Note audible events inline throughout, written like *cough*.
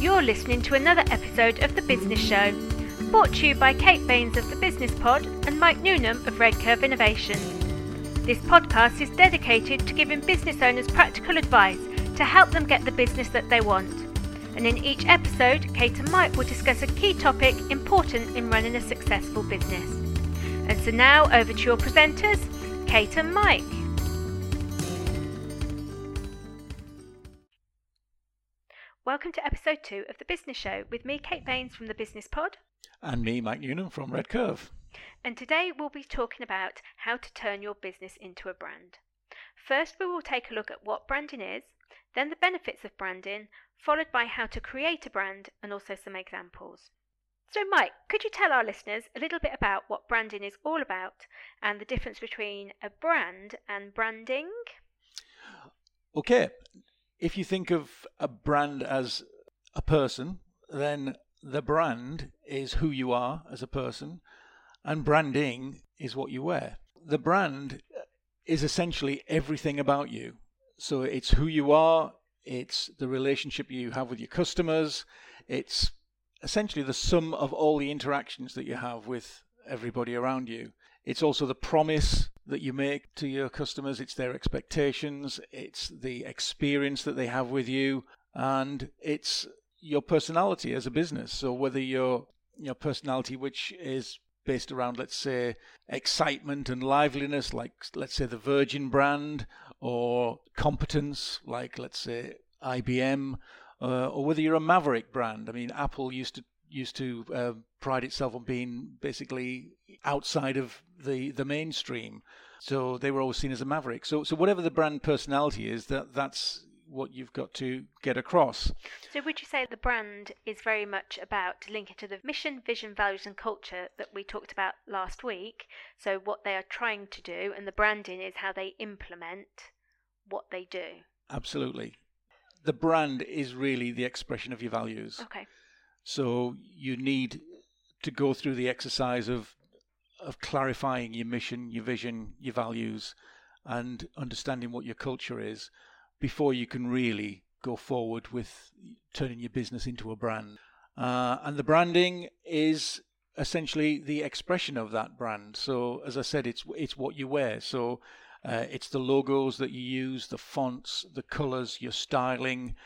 You're listening to another episode of The Business Show, brought to you by Kate Baines of The Business Pod and Mike Newnham of Red Curve Innovation. This podcast is dedicated to giving business owners practical advice to help them get the business that they want. And in each episode, Kate and Mike will discuss a key topic important in running a successful business. And so now over to your presenters, Kate and Mike. Welcome to episode two of The Business Show with me, Kate Baines from The Business Pod. And me, Mike Newnham from Red Curve. And today we'll be talking about how to turn your business into a brand. First, we will take a look at what branding is, then the benefits of branding, followed by how to create a brand and also some examples. So, Mike, could you tell our listeners a little bit about what branding is all about and the difference between a brand and branding? Okay, if you think of a brand as a person, then the brand is who you are as a person, and branding is what you wear. The brand is essentially everything about you. So it's who you are, it's the relationship you have with your customers, it's essentially the sum of all the interactions that you have with everybody around you. It's also the promise that you make to your customers, it's their expectations, it's the experience that they have with you, and it's your personality as a business. So whether your your personality which is based around let's say excitement and liveliness like let's say the Virgin brand or competence like let's say IBM uh, or whether you're a maverick brand. I mean Apple used to used to uh, pride itself on being basically outside of the the mainstream. So they were always seen as a maverick. So so whatever the brand personality is, that that's what you've got to get across. So would you say the brand is very much about linking it to the mission, vision, values and culture that we talked about last week? So what they are trying to do and the branding is how they implement what they do. Absolutely. The brand is really the expression of your values. Okay. So you need to go through the exercise of of clarifying your mission, your vision, your values, and understanding what your culture is before you can really go forward with turning your business into a brand. Uh, and the branding is essentially the expression of that brand. So, as I said, it's it's what you wear. So, uh, it's the logos that you use, the fonts, the colors, your styling,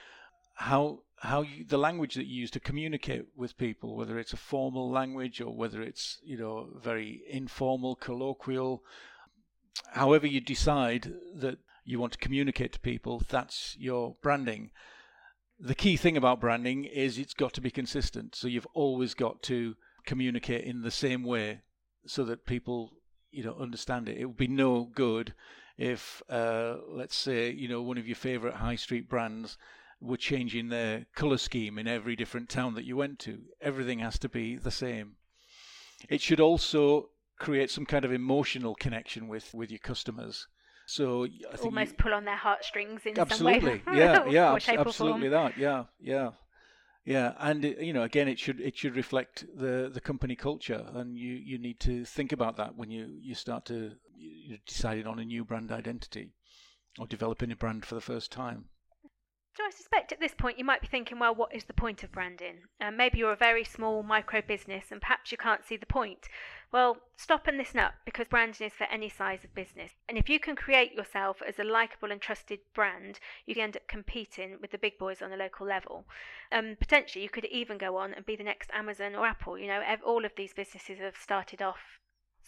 how how you, the language that you use to communicate with people, whether it's a formal language or whether it's you know very informal, colloquial, however you decide that you want to communicate to people, that's your branding. The key thing about branding is it's got to be consistent. So you've always got to communicate in the same way so that people you know understand it. It would be no good if uh, let's say you know one of your favorite high street brands were changing their color scheme in every different town that you went to. Everything has to be the same. It should also create some kind of emotional connection with with your customers. So I think almost you, pull on their heartstrings in absolutely, some way. *laughs* yeah, yeah, abs- absolutely that, yeah, yeah, yeah. And it, you know, again, it should it should reflect the the company culture, and you you need to think about that when you you start to you deciding on a new brand identity or developing a brand for the first time. So I suspect at this point you might be thinking, well, what is the point of branding? Maybe you're a very small micro business and perhaps you can't see the point. Well, stop and listen up because branding is for any size of business. And if you can create yourself as a likable and trusted brand, you can end up competing with the big boys on a local level. Um, potentially, you could even go on and be the next Amazon or Apple. You know, all of these businesses have started off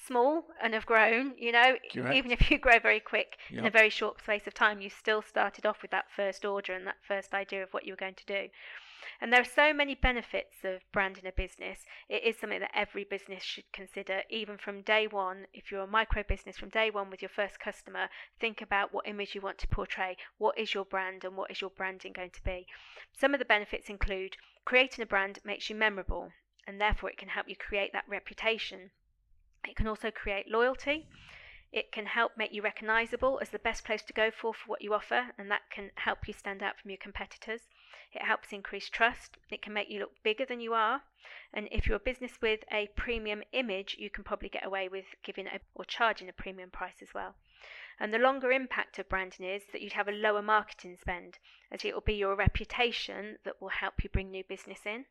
small and have grown. You know, Correct. even if you *laughs* grow very quick in a very short space of time, you still started off with that first order and that first idea of what you were going to do. And there are so many benefits of branding a business. It is something that every business should consider, even from day one. If you're a micro business, from day one with your first customer, think about what image you want to portray. What is your brand and what is your branding going to be? Some of the benefits include creating a brand makes you memorable, and therefore it can help you create that reputation. It can also create loyalty. It can help make you recognizable as the best place to go for for what you offer, and that can help you stand out from your competitors. It helps increase trust. It can make you look bigger than you are. And if you're a business with a premium image, you can probably get away with giving a, or charging a premium price as well. And the longer impact of branding is that you'd have a lower marketing spend, as it will be your reputation that will help you bring new business in.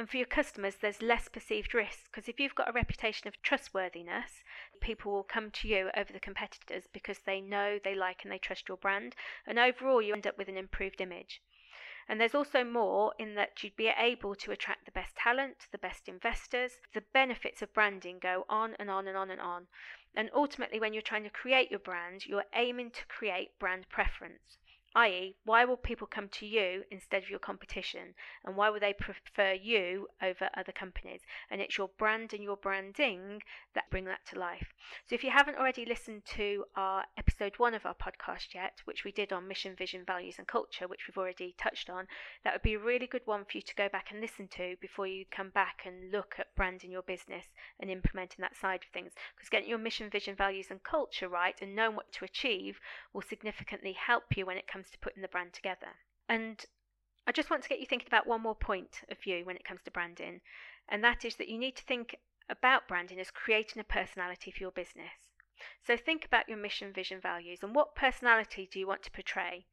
And for your customers, there's less perceived risk because if you've got a reputation of trustworthiness, people will come to you over the competitors because they know, they like, and they trust your brand. And overall, you end up with an improved image. And there's also more in that you'd be able to attract the best talent, the best investors. The benefits of branding go on and on and on and on. And ultimately, when you're trying to create your brand, you're aiming to create brand preference i.e., why will people come to you instead of your competition? And why will they prefer you over other companies? And it's your brand and your branding that bring that to life. So if you haven't already listened to our episode one of our podcast yet, which we did on mission, vision, values, and culture, which we've already touched on, that would be a really good one for you to go back and listen to before you come back and look at branding your business and implementing that side of things. Because getting your mission, vision, values, and culture right and knowing what to achieve will significantly help you when it comes comes to putting the brand together. And I just want to get you thinking about one more point of view when it comes to branding, and that is that you need to think about branding as creating a personality for your business. So think about your mission, vision, values, and what personality do you want to portray?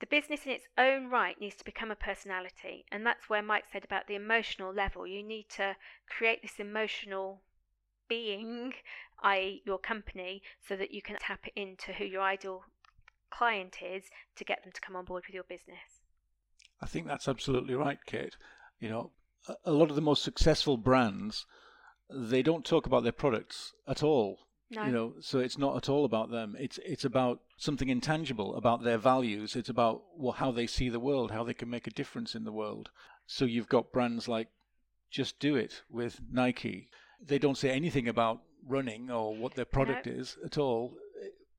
The business in its own right needs to become a personality, and that's where Mike said about the emotional level. You need to create this emotional being, i.e., your company, so that you can tap into who your ideal client is to get them to come on board with your business. I think that's absolutely right, Kate. You know, a lot of the most successful brands, they don't talk about their products at all. No. You know, so it's not at all about them. It's it's about something intangible, about their values. It's about well, how they see the world, how they can make a difference in the world. So you've got brands like Just Do It with Nike. They don't say anything about running or what their product no. is at all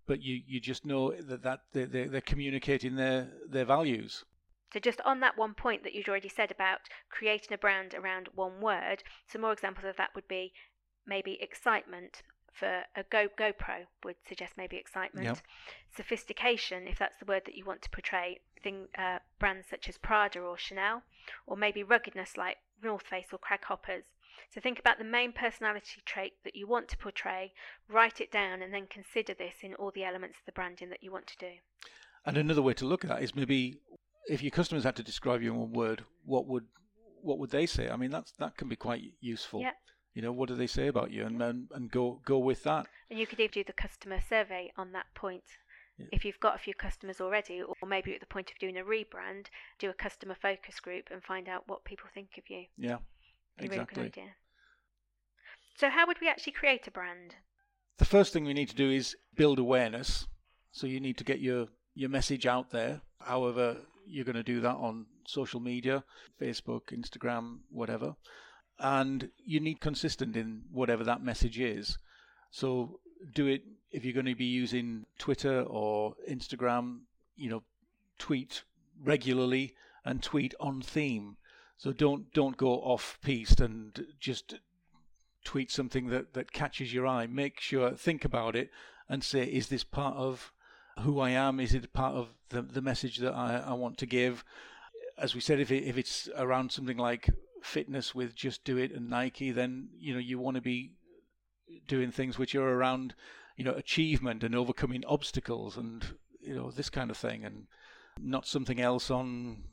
but you, you just know that, that they're, they're communicating their, their values. So, just on that one point that you'd already said about creating a brand around one word, some more examples of that would be maybe excitement. For a Go GoPro would suggest maybe excitement, yep. sophistication if that's the word that you want to portray. Thing uh, brands such as Prada or Chanel, or maybe ruggedness like North Face or Craghoppers. So think about the main personality trait that you want to portray, write it down, and then consider this in all the elements of the branding that you want to do. And another way to look at that is maybe if your customers had to describe you in one word, what would what would they say? I mean, that's that can be quite useful. Yeah. You know, what do they say about you, and and, and go go with that. And you could even do the customer survey on that point. Yeah. If you've got a few customers already, or maybe at the point of doing a rebrand, do a customer focus group and find out what people think of you. Yeah, exactly. Really so, how would we actually create a brand? The first thing we need to do is build awareness. So, you need to get your, your message out there. However, you're going to do that on social media Facebook, Instagram, whatever. And you need consistent in whatever that message is. So, do it if you're going to be using Twitter or Instagram, you know, tweet regularly and tweet on theme. So don't don't go off piste and just tweet something that, that catches your eye, make sure, think about it and say, is this part of who I am? Is it part of the, the message that I, I want to give? As we said, if, it, if it's around something like fitness with Just Do It and Nike, then, you know, you want to be doing things which are around, you know, achievement and overcoming obstacles and, you know, this kind of thing and not something else on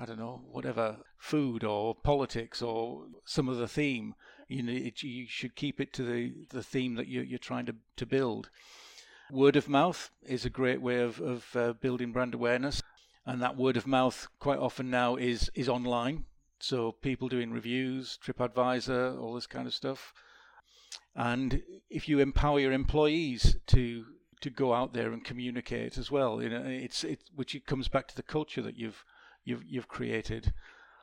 I don't know, whatever, food or politics or some other theme. You know, it, you should keep it to the, the theme that you, you're trying to, to build. Word of mouth is a great way of, of uh, building brand awareness. And that word of mouth quite often now is, is online. So people doing reviews, TripAdvisor, all this kind of stuff. And if you empower your employees to to go out there and communicate as well, you know, it's it which it comes back to the culture that you've you've you've created.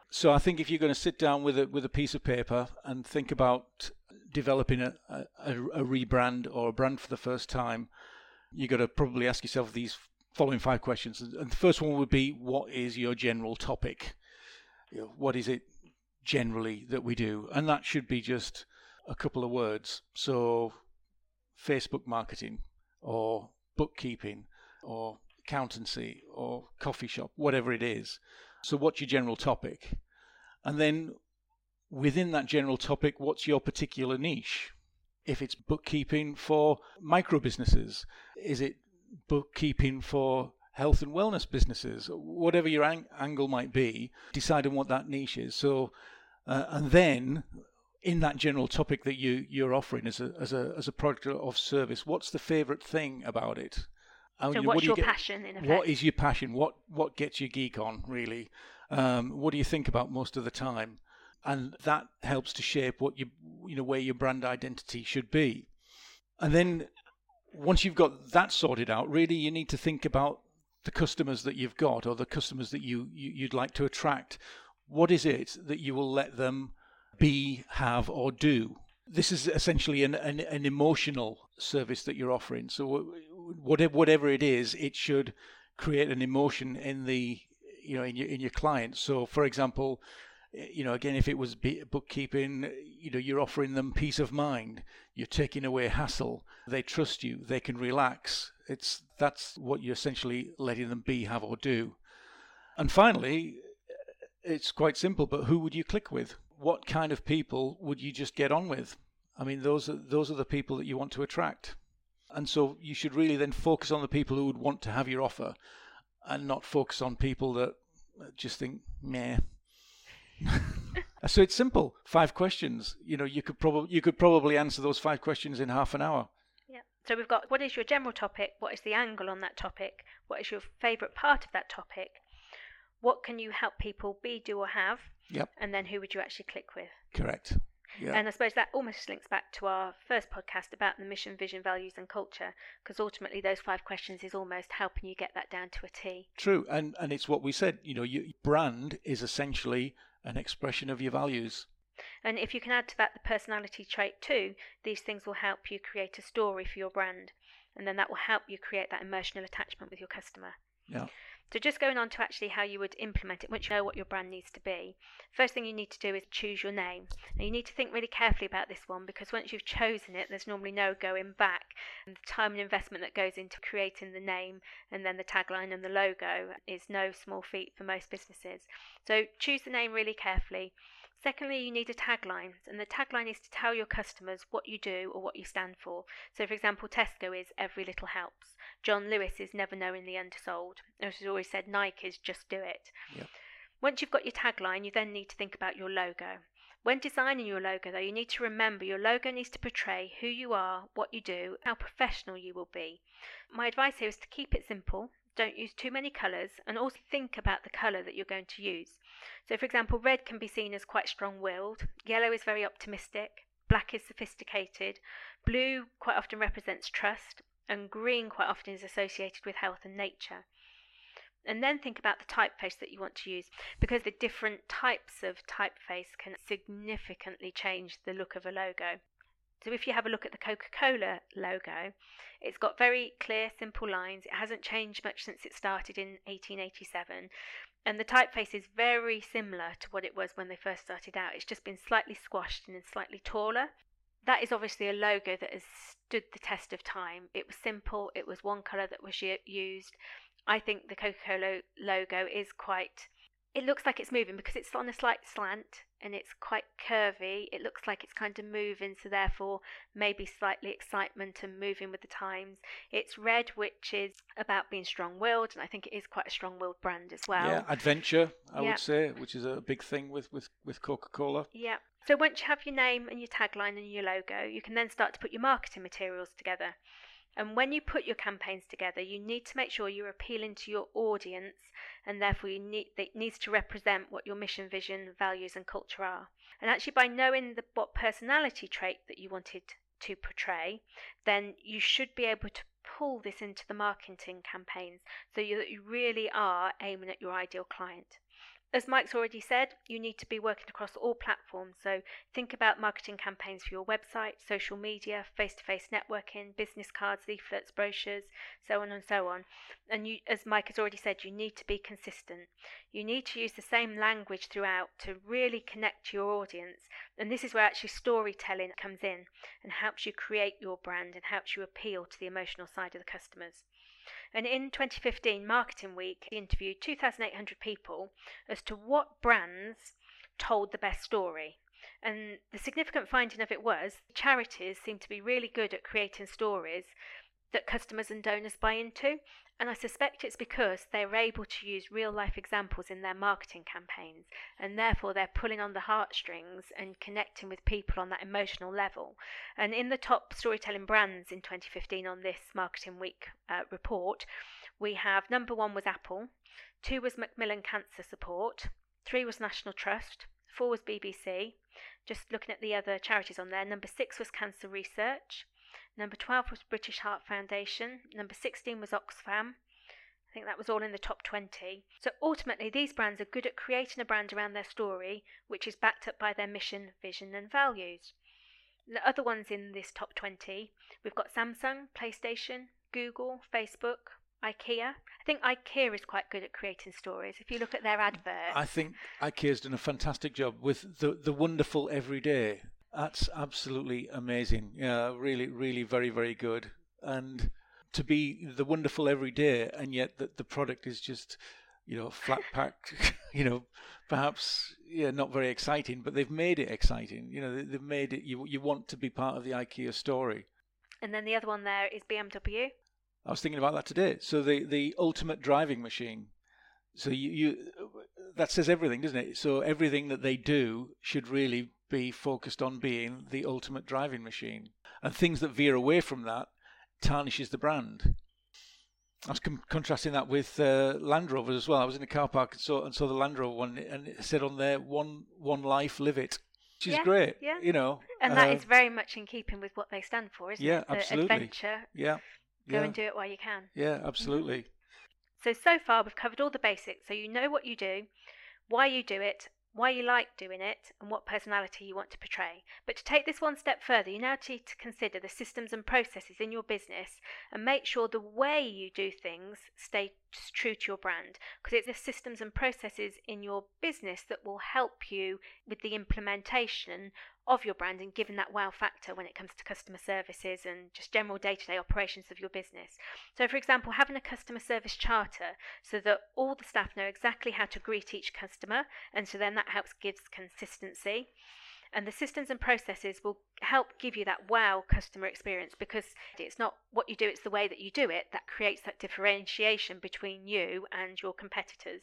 So I think if you're going to sit down with a with a piece of paper and think about developing a, a, a rebrand or a brand for the first time, you've got to probably ask yourself these following five questions. And the first one would be, what is your general topic? What is it generally that we do? And that should be just a couple of words. So Facebook marketing or bookkeeping or accountancy or coffee shop, whatever it is. So, what's your general topic? And then within that general topic, what's your particular niche? if it's bookkeeping for micro businesses? Is it bookkeeping for health and wellness businesses? Whatever your ang- angle might be, decide on what that niche is. So, uh, and then in that general topic that you you're offering as a as a as a product or service, what's the favorite thing about it? So what's what your get, passion in effect? What is your passion? What what gets you geek on really? Um, what do you think about most of the time? And that helps to shape what you you know where your brand identity should be. And then once you've got that sorted out, really you need to think about the customers that you've got or the customers that you, you you'd like to attract. What is it that you will let them be, have, or do. This is essentially an, an, an emotional service that you're offering. So whatever whatever it is, it should create an emotion in the you know in your in your client. So for example, eh, you know again if it was bookkeeping, you know you're offering them peace of mind. You're taking away hassle. They trust you. They can relax. It's that's what you're essentially letting them be, have, or do. And finally, eh, it's quite simple. But who would you click with? what kind of people would you just get on with? I mean, those are those are the people that you want to attract, and so you should really then focus on the people who would want to have your offer, and not focus on people that just think meh. *laughs* so it's simple. Five questions. You know, you could probably you could probably answer those five questions in half an hour. Yeah. So we've got what is your general topic? What is the angle on that topic? What is your favourite part of that topic? What can you help people be, do, or have? Yep. And then who would you actually click with? Correct. Yeah. And I suppose that almost links back to our first podcast about the mission, vision, values, and culture, because ultimately those five questions is almost helping you get that down to a T. True, and and it's what we said. You know, your brand is essentially an expression of your values. And if you can add to that the personality trait too, these things will help you create a story for your brand, and then that will help you create that emotional attachment with your customer. Yeah. So just going on to actually how you would implement it, once you know what your brand needs to be, first thing you need to do is choose your name. Now you need to think really carefully about this one because once you've chosen it, there's normally no going back. And the time and investment that goes into creating the name and then the tagline and the logo is no small feat for most businesses. So choose the name really carefully. Secondly, you need a tagline, and the tagline is to tell your customers what you do or what you stand for. So, for example, Tesco is every little helps. John Lewis is never knowingly undersold. As he's always said, Nike is just do it. Yep. Once you've got your tagline, you then need to think about your logo. When designing your logo, though, you need to remember your logo needs to portray who you are, what you do, how professional you will be. My advice here is to keep it simple, don't use too many colours, and also think about the colour that you're going to use. So, for example, red can be seen as quite strong willed, yellow is very optimistic, black is sophisticated, blue quite often represents trust, and green quite often is associated with health and nature. And then think about the typeface that you want to use because the different types of typeface can significantly change the look of a logo. So if you have a look at the Coca-Cola logo, it's got very clear, simple lines. It hasn't changed much since it started in 1887. And the typeface is very similar to what it was when they first started out. It's just been slightly squashed and slightly taller. That is obviously a logo that has stood the test of time. It was simple, it was one colour that was used. I think the Coca Cola logo is quite it looks like it's moving because it's on a slight slant and it's quite curvy. It looks like it's kind of moving, so therefore maybe slightly excitement and moving with the times. It's red, which is about being strong-willed, and I think it is quite a strong-willed brand as well. Yeah, adventure, I would say, which is a big thing with with with Coca-Cola. Yeah. So once you have your name and your tagline and your logo, you can then start to put your marketing materials together. And when you put your campaigns together, you need to make sure you're appealing to your audience and therefore you need, it needs to represent what your mission, vision, values, and culture are. And actually, by knowing the, what personality trait that you wanted to portray, then you should be able to pull this into the marketing campaigns so you, that you really are aiming at your ideal client. As Mike's already said, you need to be working across all platforms. So think about marketing campaigns for your website, social media, face to face networking, business cards, leaflets, brochures, so on and so on. And you, as Mike has already said, you need to be consistent. You need to use the same language throughout to really connect to your audience. And this is where actually storytelling comes in and helps you create your brand and helps you appeal to the emotional side of the customers. And in 2015 Marketing Week, interviewed 2,800 people as to what brands told the best story. And the significant finding of it was charities seem to be really good at creating stories that customers and donors buy into. And I suspect it's because they're able to use real life examples in their marketing campaigns, and therefore they're pulling on the heartstrings and connecting with people on that emotional level. And in the top storytelling brands in 2015 on this Marketing Week uh, report, we have number one was Apple, two was Macmillan Cancer Support, three was National Trust, four was BBC. Just looking at the other charities on there, number six was Cancer Research. Number 12 was British Heart Foundation. Number 16 was Oxfam. I think that was all in the top 20. So ultimately, these brands are good at creating a brand around their story, which is backed up by their mission, vision, and values. The other ones in this top 20, we've got Samsung, PlayStation, Google, Facebook, IKEA. I think IKEA is quite good at creating stories. If you look at their adverts, I think IKEA's done a fantastic job with the the wonderful everyday that's absolutely amazing. Yeah, really, really very, very good. And to be the wonderful every day, and yet that the product is just, you know, flat packed. *laughs* you know, perhaps yeah, not very exciting, but they've made it exciting. You know, they've made it. You you want to be part of the IKEA story. And then the other one there is BMW. I was thinking about that today. So the the ultimate driving machine. So you, you that says everything, doesn't it? So everything that they do should really be focused on being the ultimate driving machine. And things that veer away from that tarnishes the brand. I was com- contrasting that with uh, Land Rover as well. I was in a car park and saw, and saw the Land Rover one, and it said on there, "One one life, live it," which is yeah, great. Yeah. You know, and that uh, is very much in keeping with what they stand for, isn't yeah, it? Yeah, absolutely. Adventure. Yeah. Go yeah. and do it while you can. Yeah, absolutely. So so far we've covered all the basics. So you know what you do, why you do it, why you like doing it, and what personality you want to portray. But to take this one step further, you now need to consider the systems and processes in your business and make sure the way you do things stay true to your brand because it's the systems and processes in your business that will help you with the implementation of your brand and giving that wow factor when it comes to customer services and just general day to day operations of your business. So, for example, having a customer service charter so that all the staff know exactly how to greet each customer, and so then that helps gives consistency. And the systems and processes will help give you that wow customer experience because it's not what you do, it's the way that you do it that creates that differentiation between you and your competitors.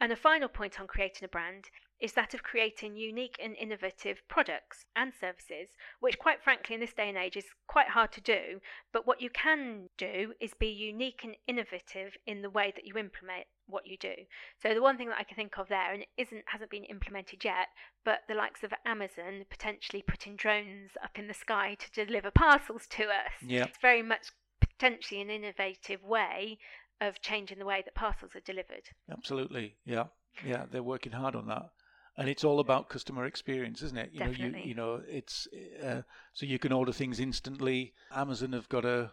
And a final point on creating a brand is that of creating unique and innovative products and services, which, quite frankly, in this day and age is quite hard to do. But what you can do is be unique and innovative in the way that you implement what you do. So the one thing that I can think of there, and it isn't hasn't been implemented yet, but the likes of Amazon potentially putting drones up in the sky to deliver parcels to us. Yeah. It's very much potentially an innovative way of changing the way that parcels are delivered. Absolutely, yeah, yeah, they're working hard on that, and it's all about customer experience, isn't it? You Definitely. know, you you know, it's uh, so you can order things instantly. Amazon have got a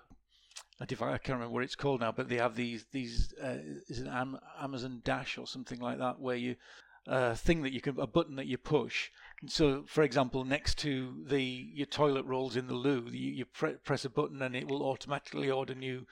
a device. I can't remember what it's called now, but they have these these uh, is it Am- Amazon Dash or something like that, where you a uh, thing that you can a button that you push. So, for example, next to the your toilet rolls in the loo, you, you pre- press a button and it will automatically order new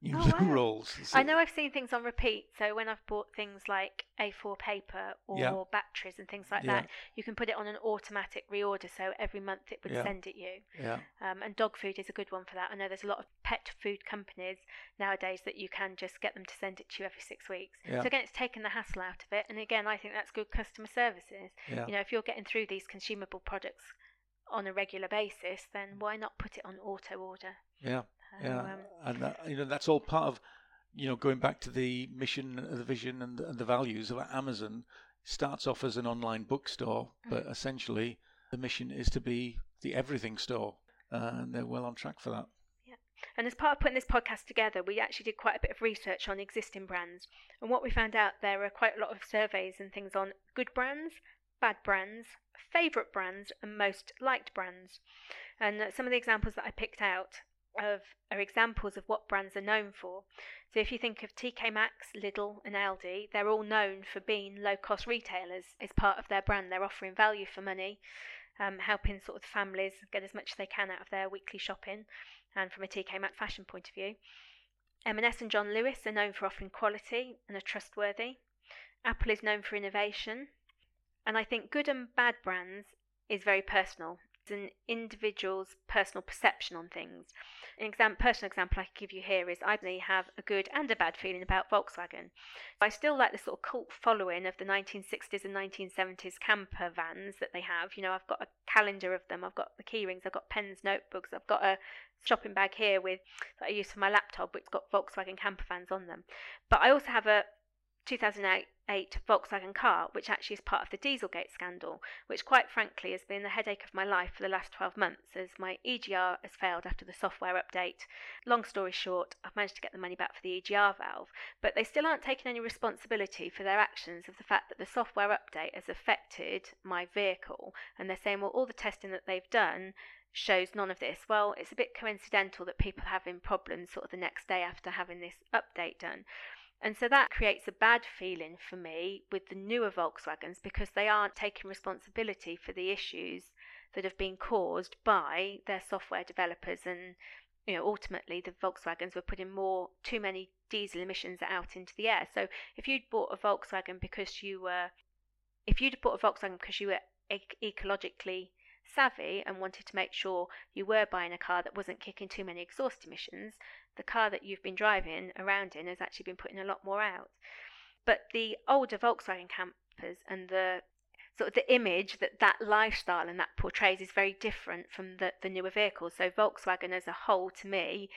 new Oh, *laughs* wow. rolls. I know I've seen things on repeat. So when I've bought things like A4 paper or Yeah. batteries and things like Yeah. that, you can put it on an automatic reorder. So every month it would Yeah. send it you. Yeah, Um, and dog food is a good one for that. I know there's a lot of pet food companies nowadays that you can just get them to send it to you every six weeks. Yeah. So again, it's taken the hassle out of it. And again, I think that's good customer services. yeah, You know, if you're getting through these consumable products on a regular basis, then why not put it on auto order? yeah, yeah. um, and that, you know that's all part of you know going back to the mission, the vision, and, and the values of Amazon. Starts off as an online bookstore, but Mm. essentially the mission is to be the everything store, uh, and they're well on track for that. And as part of putting this podcast together, we actually did quite a bit of research on existing brands. And what we found out, there are quite a lot of surveys and things on good brands, bad brands, favourite brands, and most liked brands. And some of the examples that I picked out of are examples of what brands are known for. So if you think of TK Maxx, Lidl, and Aldi, they're all known for being low cost retailers as part of their brand. They're offering value for money, um, helping sort of families get as much as they can out of their weekly shopping and from a TK Maxx fashion point of view. M&S and John Lewis are known for offering quality and are trustworthy. Apple is known for innovation. And I think good and bad brands is very personal. An individual's personal perception on things. An exam- personal example I could give you here is I may have a good and a bad feeling about Volkswagen. I still like the sort of cult following of the 1960s and 1970s camper vans that they have. You know, I've got a calendar of them, I've got the keyrings, I've got pens, notebooks, I've got a shopping bag here with that I use for my laptop, which has got Volkswagen camper vans on them. But I also have a 2008 Volkswagen car, which actually is part of the Dieselgate scandal, which quite frankly has been the headache of my life for the last 12 months as my EGR has failed after the software update. Long story short, I've managed to get the money back for the EGR valve, but they still aren't taking any responsibility for their actions of the fact that the software update has affected my vehicle. And they're saying, well, all the testing that they've done shows none of this. Well, it's a bit coincidental that people are having problems sort of the next day after having this update done. And so that creates a bad feeling for me with the newer Volkswagens because they aren't taking responsibility for the issues that have been caused by their software developers and you know ultimately the Volkswagens were putting more too many diesel emissions out into the air. So if you'd bought a Volkswagen because you were if you'd bought a Volkswagen because you were ecologically savvy and wanted to make sure you were buying a car that wasn't kicking too many exhaust emissions, the car that you've been driving around in has actually been putting a lot more out. But the older Volkswagen campers and the sort of the image that that lifestyle and that portrays is very different from the, the newer vehicles. So Volkswagen as a whole, to me,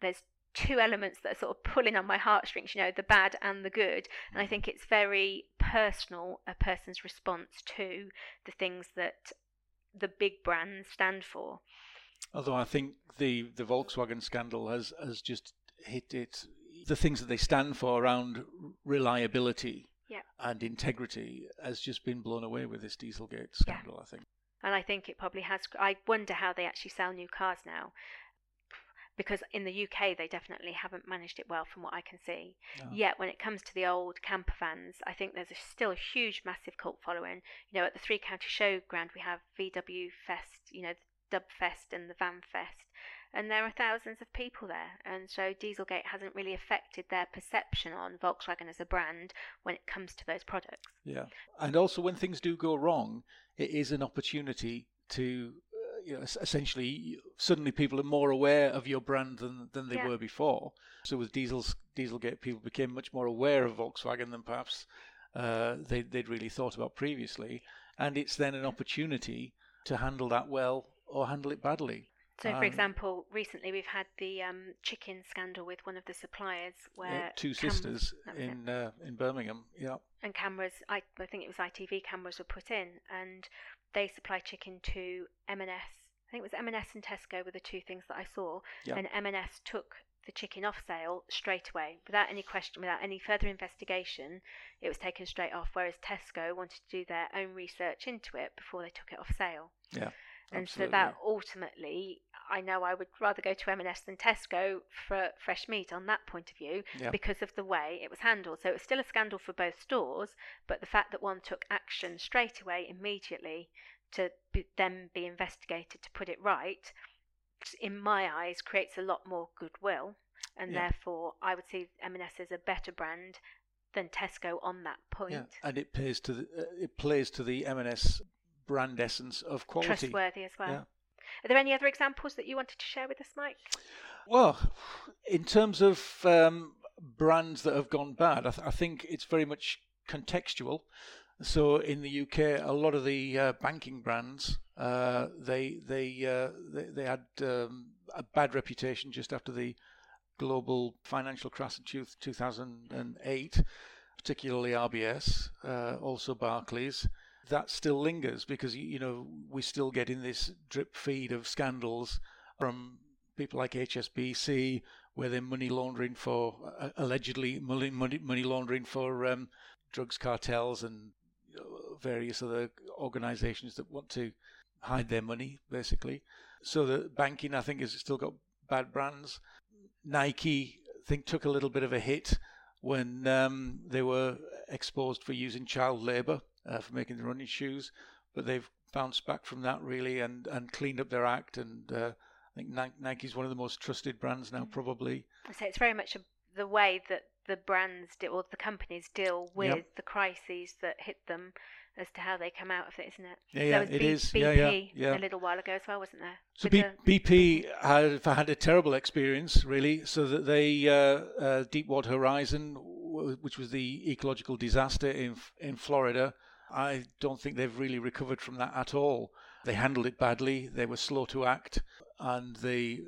there's two elements that are sort of pulling on my heartstrings, you know, the bad and the good. And I think it's very personal, a person's response to the things that the big brands stand for. Although I think the, the Volkswagen scandal has, has just hit it. The things that they stand for around reliability yeah. and integrity has just been blown away with this Dieselgate scandal, yeah. I think. And I think it probably has. I wonder how they actually sell new cars now. Because in the UK, they definitely haven't managed it well from what I can see. No. Yet, when it comes to the old camper vans, I think there's a, still a huge, massive cult following. You know, at the Three County Showground, we have VW Fest, you know, the Dub Fest and the Van Fest, and there are thousands of people there. And so Dieselgate hasn't really affected their perception on Volkswagen as a brand when it comes to those products. Yeah, and also when things do go wrong, it is an opportunity to. You know, essentially, suddenly people are more aware of your brand than, than they yeah. were before. So with Diesel's, Dieselgate, people became much more aware of Volkswagen than perhaps uh, they, they'd really thought about previously. And it's then an opportunity to handle that well or handle it badly. So, for um, example, recently we've had the um, chicken scandal with one of the suppliers, where two sisters in uh, in Birmingham, yeah, and cameras. I, I think it was ITV cameras were put in, and they supply chicken to M&S. I think it was M&S and Tesco were the two things that I saw, yeah. and M&S took the chicken off sale straight away, without any question, without any further investigation. It was taken straight off, whereas Tesco wanted to do their own research into it before they took it off sale. Yeah. And Absolutely. so that ultimately, I know I would rather go to M&S than Tesco for fresh meat on that point of view because of the way it was handled. So it was still a scandal for both stores, but the fact that one took action straight away, immediately, to be, then be investigated to put it right, in my eyes, creates a lot more goodwill. And yeah. therefore, I would see M&S as a better brand than Tesco on that point. Yeah. And it plays to the uh, it plays to the M&S brand essence of quality. Trustworthy as well. Yeah. Are there any other examples that you wanted to share with us, Mike? Well, in terms of um, brands that have gone bad, I, th- I, think it's very much contextual. So in the UK, a lot of the uh, banking brands uh, they they, uh, they, they had um, a bad reputation just after the global financial crash in 2008, particularly RBS, uh, also Barclays that still lingers because you know we're still getting this drip feed of scandals from people like HSBC, where they're money laundering for uh, allegedly money, money, money laundering for um, drugs cartels and you know, various other organisations that want to hide their money, basically. So the banking, I think, has still got bad brands. Nike, I think, took a little bit of a hit when um, they were exposed for using child labour uh, for making the running shoes, but they've bounced back from that really and, and cleaned up their act. And uh, I think Nike's one of the most trusted brands now, mm. probably. So it's very much a, the way that the brands deal, or the companies deal with Yep. the crises that hit them as to how they come out of it, isn't it? Yeah, yeah, was it B- is. BP Yeah, yeah, yeah. a little while ago as well, wasn't there? So B- the- BP had had a terrible experience, really. So that they uh, uh, Deepwater Horizon, w- which was the ecological disaster in in Florida, I don't think they've really recovered from that at all. They handled it badly. They were slow to act, and they,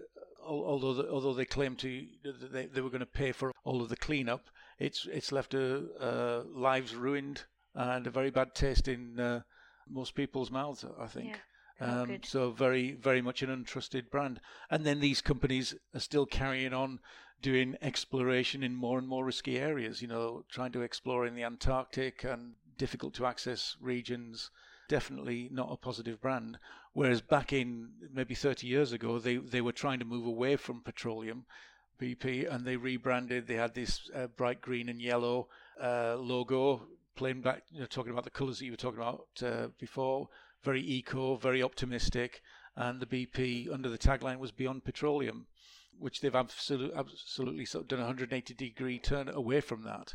although the, although they claimed to they, they were going to pay for all of the cleanup, it's it's left a, uh, lives ruined and a very bad taste in uh, most people's mouths. I think. Yeah. Oh, Um, so very, very much an untrusted brand. And then these companies are still carrying on doing exploration in more and more risky areas. You know, trying to explore in the Antarctic and difficult to access regions. Definitely not a positive brand. Whereas back in maybe 30 years ago, they they were trying to move away from petroleum. BP and they rebranded. They had this uh, bright green and yellow uh, logo, playing back, you know, talking about the colours that you were talking about uh, before. Very eco, very optimistic, and the BP under the tagline was Beyond Petroleum, which they've absolutely, absolutely sort of done a 180 degree turn away from that.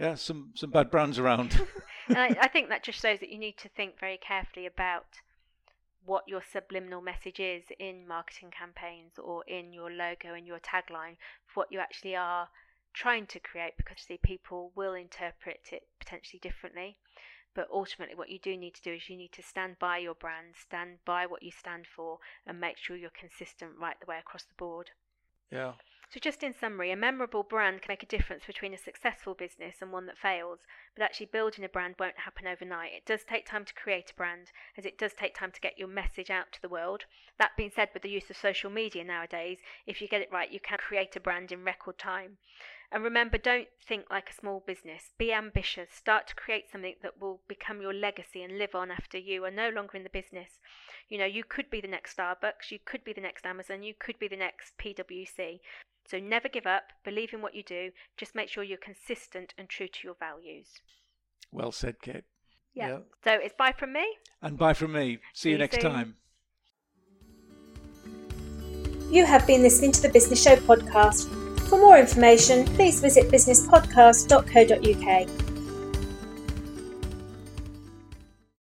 Yeah, some some bad brands around. *laughs* *laughs* and I, I think that just shows that you need to think very carefully about what your subliminal message is in marketing campaigns or in your logo and your tagline for what you actually are trying to create because see people will interpret it potentially differently but ultimately what you do need to do is you need to stand by your brand stand by what you stand for and make sure you're consistent right the way across the board yeah. So, just in summary, a memorable brand can make a difference between a successful business and one that fails, but actually building a brand won't happen overnight. It does take time to create a brand, as it does take time to get your message out to the world. That being said, with the use of social media nowadays, if you get it right, you can create a brand in record time. And remember, don't think like a small business. Be ambitious. Start to create something that will become your legacy and live on after you are no longer in the business. You know, you could be the next Starbucks, you could be the next Amazon, you could be the next PwC. So never give up, believe in what you do, just make sure you're consistent and true to your values. Well said, Kate. Yeah. Yeah. So it's bye from me. And bye from me. See you See you next soon. time. You have been listening to the Business Show podcast. For more information, please visit businesspodcast.co.uk.